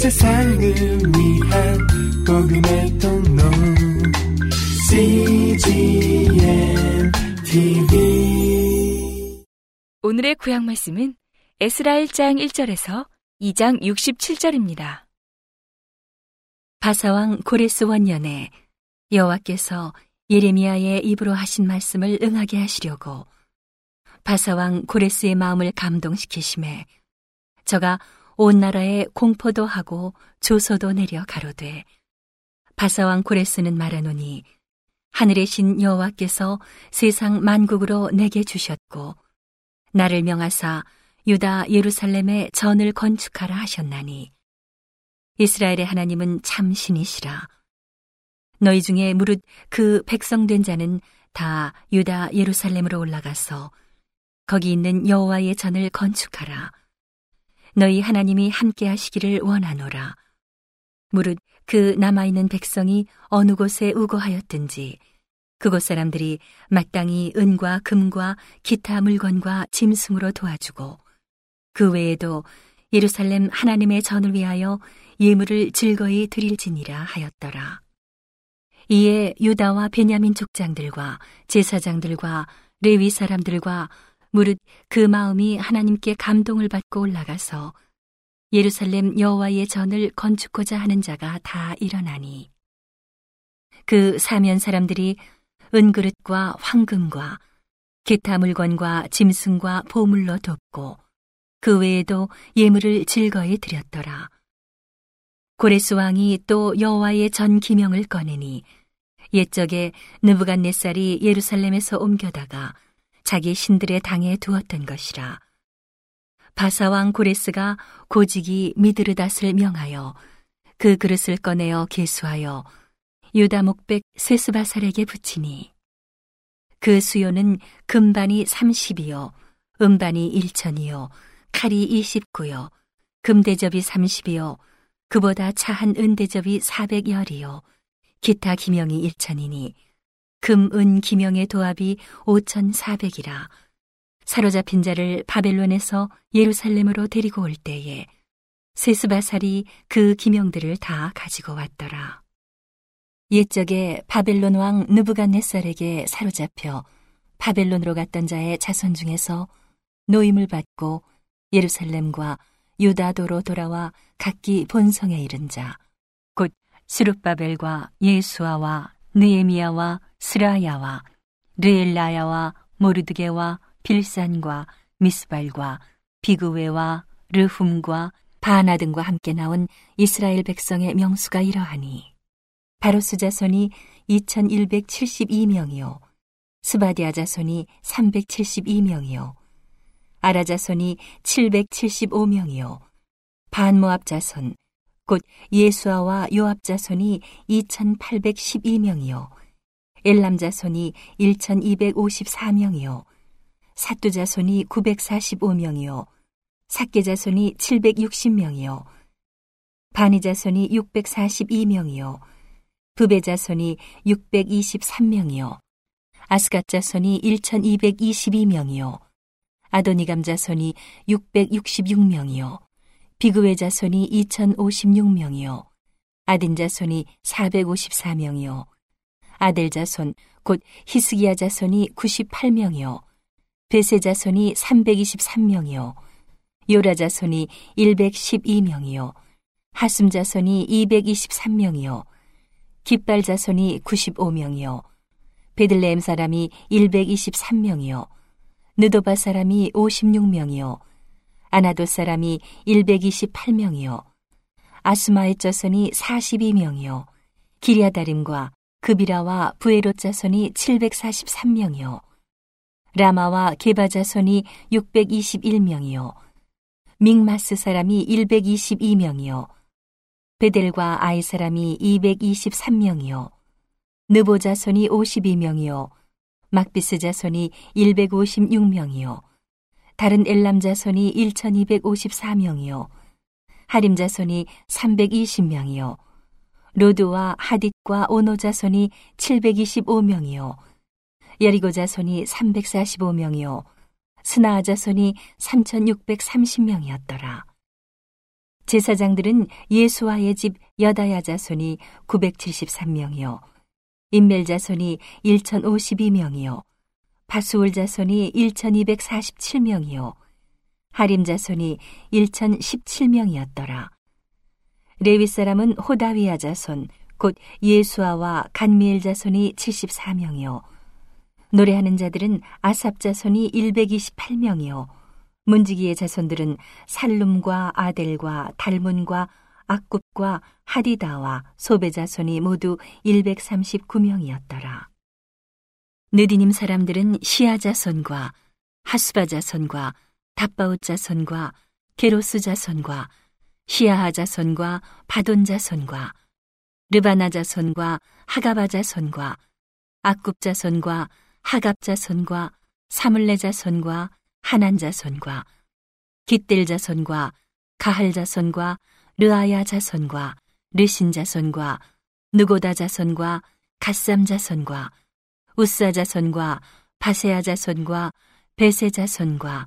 세상을 위한 복음의 통로 CGM TV 오늘의 구약 말씀은 에스라 1장 1절에서 2장 67절입니다. 바사왕 고레스 원년에 여호와께서 예레미야의 입으로 하신 말씀을 응하게 하시려고 바사왕 고레스의 마음을 감동시키심에 저가 온 나라에 공포도 하고 조서도 내려 가로되 바사왕 고레스는 말하노니 하늘의 신 여호와께서 세상 만국으로 내게 주셨고 나를 명하사 유다 예루살렘에 전을 건축하라 하셨나니 이스라엘의 하나님은 참 신이시라. 너희 중에 무릇 그 백성된 자는 다 유다 예루살렘으로 올라가서 거기 있는 여호와의 전을 건축하라 너희 하나님이 함께 하시기를 원하노라 무릇 그 남아있는 백성이 어느 곳에 우거하였든지 그곳 사람들이 마땅히 은과 금과 기타 물건과 짐승으로 도와주고 그 외에도 예루살렘 하나님의 전을 위하여 예물을 즐거이 드릴지니라 하였더라. 이에 유다와 베냐민 족장들과 제사장들과 레위 사람들과 무릇 그 마음이 하나님께 감동을 받고 올라가서 예루살렘 여호와의 전을 건축고자 하는 자가 다 일어나니 그 사면 사람들이 은그릇과 황금과 기타 물건과 짐승과 보물로 돕고 그 외에도 예물을 즐거이 드렸더라. 고레스 왕이 또 여호와의 전 기명을 꺼내니 옛적에 느부갓네살이 예루살렘에서 옮겨다가 자기 신들의 당에 두었던 것이라. 바사왕 고레스가 고직이 미드르닷을 명하여 그 그릇을 꺼내어 계수하여 유다 목백 세스바살에게 붙이니 그 수요는 금반이 30이요 음반이 1천이요 칼이 29요 금대접이 30이요 그보다 차한 은대접이 400열이요 기타 기명이 1천이니 금, 은, 기명의 도합이 5,400이라 사로잡힌 자를 바벨론에서 예루살렘으로 데리고 올 때에 세스바살이 그 기명들을 다 가지고 왔더라. 옛적에 바벨론 왕 느부갓네살에게 사로잡혀 바벨론으로 갔던 자의 자손 중에서 노임을 받고 예루살렘과 유다도로 돌아와 각기 본성에 이른 자, 곧 스룹바벨과 예수아와 느에미야와 스라야와 르엘라야와 모르드게와 빌산과 미스발과 비그웨와 르훔과 바나 등과 함께 나온 이스라엘 백성의 명수가 이러하니 바로스 자손이 2172명이요 스바디아 자손이 372명이요 아라 자손이 775명이요 반모압 자손 곧 예수아와 요압 자손이 2812명이요. 엘람 자손이 1254명이요. 사뚜 자손이 945명이요. 사케 자손이 760명이요. 바니 자손이 642명이요. 부베 자손이 623명이요. 아스갓 자손이 1222명이요. 아도니감 자손이 666명이요 비그웨 자손이 2056명이요. 아딘 자손이 454명이요. 아델 자손 곧 히스기야 자손이 98명이요. 베세 자손이 323명이요. 요라 자손이 112명이요. 하숨 자손이 223명이요. 깃발 자손이 95명이요. 베들레헴 사람이 123명이요. 느도바 사람이 56명이요 아나도 사람이 128명이요. 아스마의 자손이 42명이요. 기리아다림과 그비라와 부에롯 자손이 743명이요. 라마와 게바 자손이 621명이요. 믹마스 사람이 122명이요. 베델과 아이 사람이 223명이요. 느보 자손이 52명이요. 막비스 자손이 156명이요 다른 엘람 자손이 1254명이요. 하림 자손이 320명이요. 로드와 하딧과 오노 자손이 725명이요. 여리고 자손이 345명이요. 스나아 자손이 3630명이었더라. 제사장들은 예수와의 집 여다야 자손이 973명이요. 인멜 자손이 1052명이요. 바수울 자손이 1247명이요. 하림 자손이 1017명이었더라. 레위 사람은 호다위아 자손, 곧 예수아와 간미엘 자손이 74명이요. 노래하는 자들은 아삽 자손이 128명이요. 문지기의 자손들은 살룸과 아델과 달문과 악굽과 하디다와 소베 자손이 모두 139명이었더라. 느디님 사람들은 시아 자손과 하수바 자손과 답바웃 자손과 게로스 자손과 시아하 자손과 바돈 자손과 르바나 자손과 하가바 자손과 악굽 자손과 하갑 자손과 사물레 자손과 하난 자손과 깃델 자손과 가할 자손과 르아야 자손과 르신 자손과 누고다 자손과 갓삼 자손과 우사 자손과 바세아 자손과 베세 자손과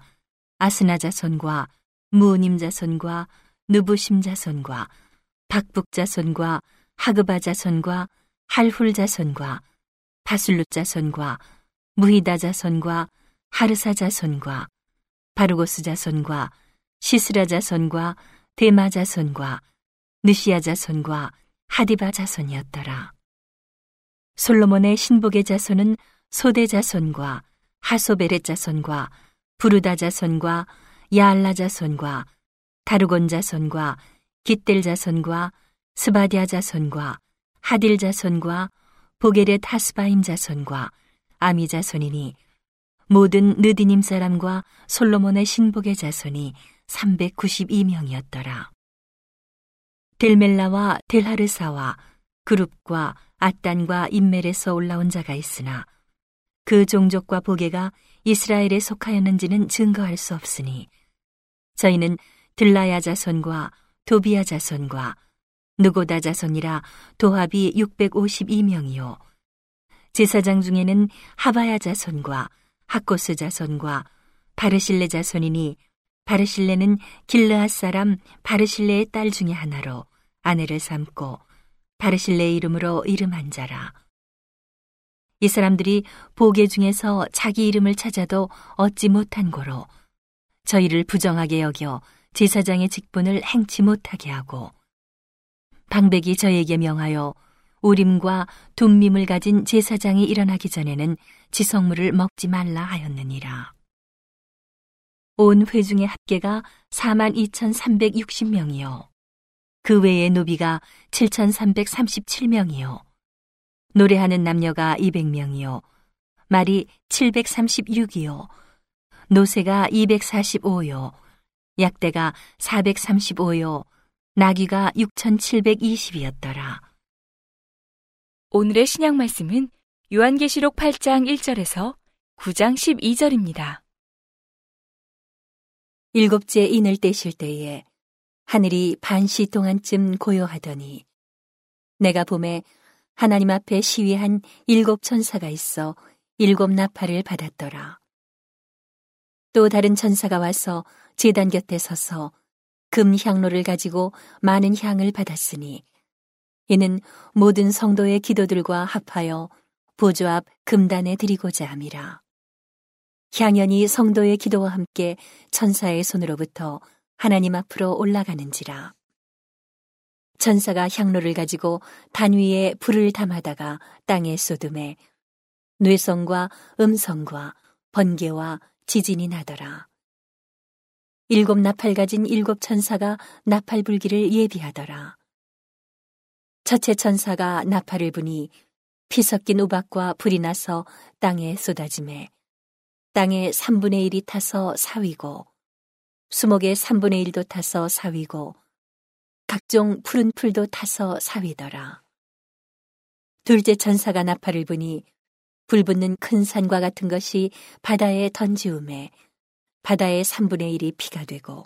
아스나 자손과 무님 자손과 누부심 자손과 박북 자손과 하그바 자손과 할훌 자손과 바술루 자손과 무히다 자손과 하르사 자손과 바르고스 자손과 시스라 자손과 데마 자손과 느시아 자손과 하디바 자손이었더라. 솔로몬의 신복의 자손은 소대 자손과 하소베렛 자손과 부르다 자손과 야알라 자손과 다르곤 자손과 깃델 자손과 스바디아 자손과 하딜 자손과 보게렛 하스바임 자손과 아미 자손이니 모든 느디님 사람과 솔로몬의 신복의 자손이 392명이었더라. 델멜라와 델하르사와 그룹과 아딴과 인멜에서 올라온 자가 있으나 그 종족과 보게가 이스라엘에 속하였는지는 증거할 수 없으니 저희는 들라야 자손과 도비야 자손과 누고다 자손이라 도합이 652명이요. 제사장 중에는 하바야 자손과 하코스 자손과 바르실레 자손이니 바르실레는 길르앗 사람 바르실레의 딸 중에 하나로 아내를 삼고 바르실레의 이름으로 이름한 자라. 이 사람들이 보게 중에서 자기 이름을 찾아도 얻지 못한 고로 저희를 부정하게 여겨 제사장의 직분을 행치 못하게 하고 방백이 저에게 명하여 우림과 둠밈을 가진 제사장이 일어나기 전에는 지성물을 먹지 말라 하였느니라. 온 회중의 합계가 42,360명이요. 그 외의 노비가 7,337명이요. 노래하는 남녀가 200명이요. 말이 736이요. 노새가 245요. 약대가 435요. 나귀가 6,720이었더라. 오늘의 신약 말씀은 요한계시록 8장 1절에서 9장 12절입니다. 일곱째 인을 떼실 때에 하늘이 반시 동안쯤 고요하더니 내가 봄에 하나님 앞에 시위한 일곱 천사가 있어 일곱 나팔을 받았더라. 또 다른 천사가 와서 제단 곁에 서서 금 향로를 가지고 많은 향을 받았으니 이는 모든 성도의 기도들과 합하여 보조 앞 금단에 드리고자 함이라. 향연이 성도의 기도와 함께 천사의 손으로부터 하나님 앞으로 올라가는지라. 천사가 향로를 가지고 단 위에 불을 담아다가 땅에 쏟음에 뇌성과 음성과 번개와 지진이 나더라. 일곱 나팔 가진 일곱 천사가 나팔 불기를 예비하더라. 첫째 천사가 나팔을 부니 피 섞인 우박과 불이 나서 땅에 쏟아짐에 땅에 3분의 1이 타서 사위고 수목의 3분의 1도 타서 사위고 각종 푸른 풀도 타서 사위더라. 둘째 천사가 나팔을 부니 불붙는 큰 산과 같은 것이 바다에 던지움에 바다의 3분의 1이 피가 되고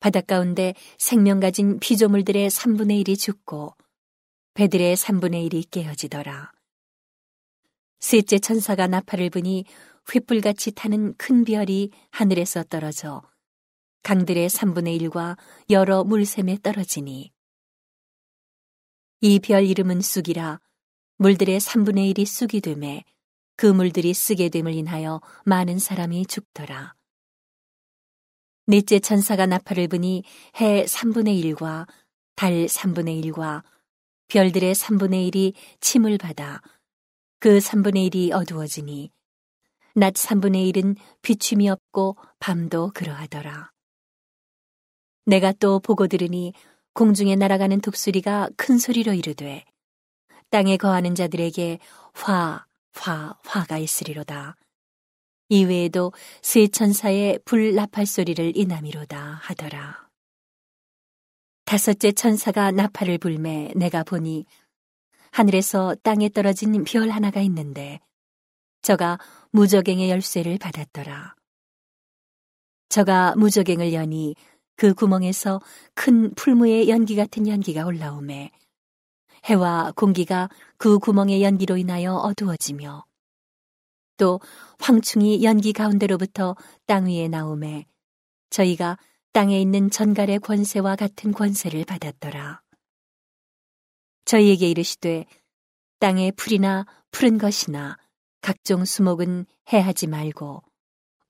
바닷 가운데 생명 가진 피조물들의 3분의 1이 죽고 배들의 3분의 1이 깨어지더라. 셋째 천사가 나팔을 부니 횃불같이 타는 큰 별이 하늘에서 떨어져 강들의 3분의 1과 여러 물샘에 떨어지니 이 별 이름은 쑥이라 물들의 3분의 1이 쑥이 되매 그 물들이 쓰게 됨을 인하여 많은 사람이 죽더라. 넷째 천사가 나팔을 부니 해 3분의 1과 달 3분의 1과 별들의 3분의 1이 침을 받아 그 3분의 1이 어두워지니 낮 3분의 1은 비춤이 없고 밤도 그러하더라. 내가 또 보고 들으니 공중에 날아가는 독수리가 큰 소리로 이르되 땅에 거하는 자들에게 화, 화, 화가 있으리로다. 이외에도 세 천사의 불 나팔 소리를 인함이로다 하더라. 다섯째 천사가 나팔을 불매 내가 보니 하늘에서 땅에 떨어진 별 하나가 있는데 저가 무적행의 열쇠를 받았더라. 저가 무적행을 여니 그 구멍에서 큰 풀무의 연기 같은 연기가 올라오매 해와 공기가 그 구멍의 연기로 인하여 어두워지며 또 황충이 연기 가운데로부터 땅 위에 나오매 저희가 땅에 있는 전갈의 권세와 같은 권세를 받았더라. 저희에게 이르시되 땅에 풀이나 푸른 것이나 각종 수목은 해하지 말고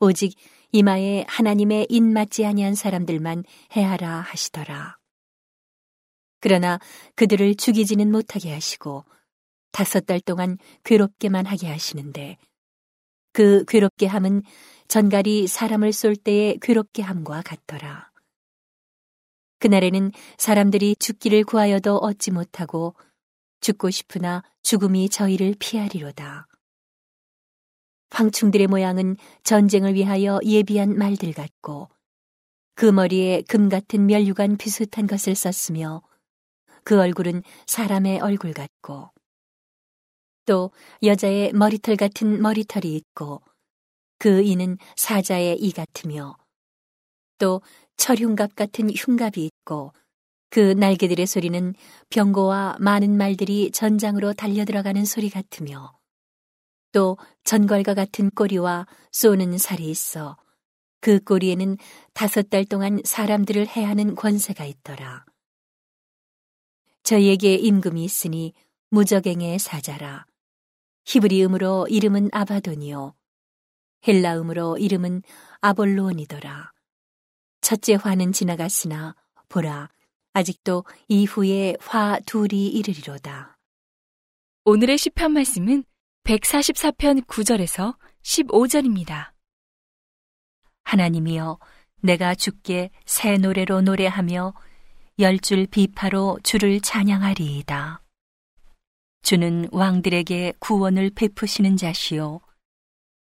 오직 이마에 하나님의 인 맞지 아니한 사람들만 해하라 하시더라. 그러나 그들을 죽이지는 못하게 하시고 다섯 달 동안 괴롭게만 하게 하시는데 그 괴롭게 함은 전갈이 사람을 쏠 때의 괴롭게 함과 같더라. 그날에는 사람들이 죽기를 구하여도 얻지 못하고 죽고 싶으나 죽음이 저희를 피하리로다. 황충들의 모양은 전쟁을 위하여 예비한 말들 같고 그 머리에 금 같은 멸류관 비슷한 것을 썼으며 그 얼굴은 사람의 얼굴 같고 또 여자의 머리털 같은 머리털이 있고 그 이는 사자의 이 같으며 또 철흉갑 같은 흉갑이 있고 그 날개들의 소리는 병고와 많은 말들이 전장으로 달려 들어가는 소리 같으며 또 전갈과 같은 꼬리와 쏘는 살이 있어 그 꼬리에는 다섯 달 동안 사람들을 해하는 권세가 있더라. 저희에게 임금이 있으니 무적행의 사자라. 히브리음으로 이름은 아바돈이요. 헬라음으로 이름은 아볼로온이더라. 첫째 화는 지나갔으나 보라 아직도 이후에 화 둘이 이르리로다. 오늘의 시편 말씀은 144편 9절에서 15절입니다. 하나님이여 내가 주께 새 노래로 노래하며 열 줄 비파로 주를 찬양하리이다. 주는 왕들에게 구원을 베푸시는 자시요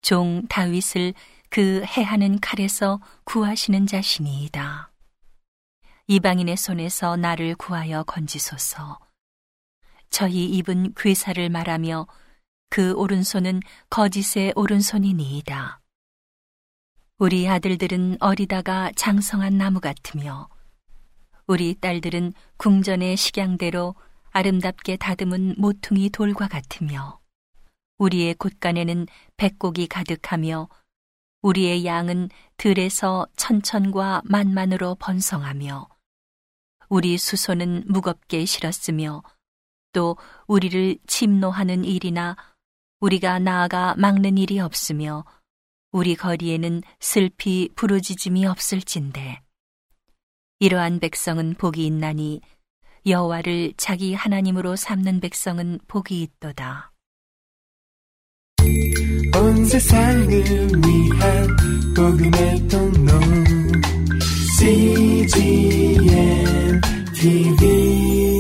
종 다윗을 그 해하는 칼에서 구하시는 자시니이다. 이방인의 손에서 나를 구하여 건지소서. 저희 입은 괴사를 말하며 그 오른손은 거짓의 오른손이니이다. 우리 아들들은 어리다가 장성한 나무 같으며 우리 딸들은 궁전의 식양대로 아름답게 다듬은 모퉁이 돌과 같으며 우리의 곳간에는 백곡이 가득하며 우리의 양은 들에서 천천과 만만으로 번성하며 우리 수소는 무겁게 실었으며 또 우리를 침노하는 일이나 우리가 나아가 막는 일이 없으며 우리 거리에는 슬피 부르짖음이 없을진데 이러한 백성은 복이 있나니 여호와를 자기 하나님으로 삼는 백성은 복이 있도다. 온 세상을 위한 복음의 통로 CGM TV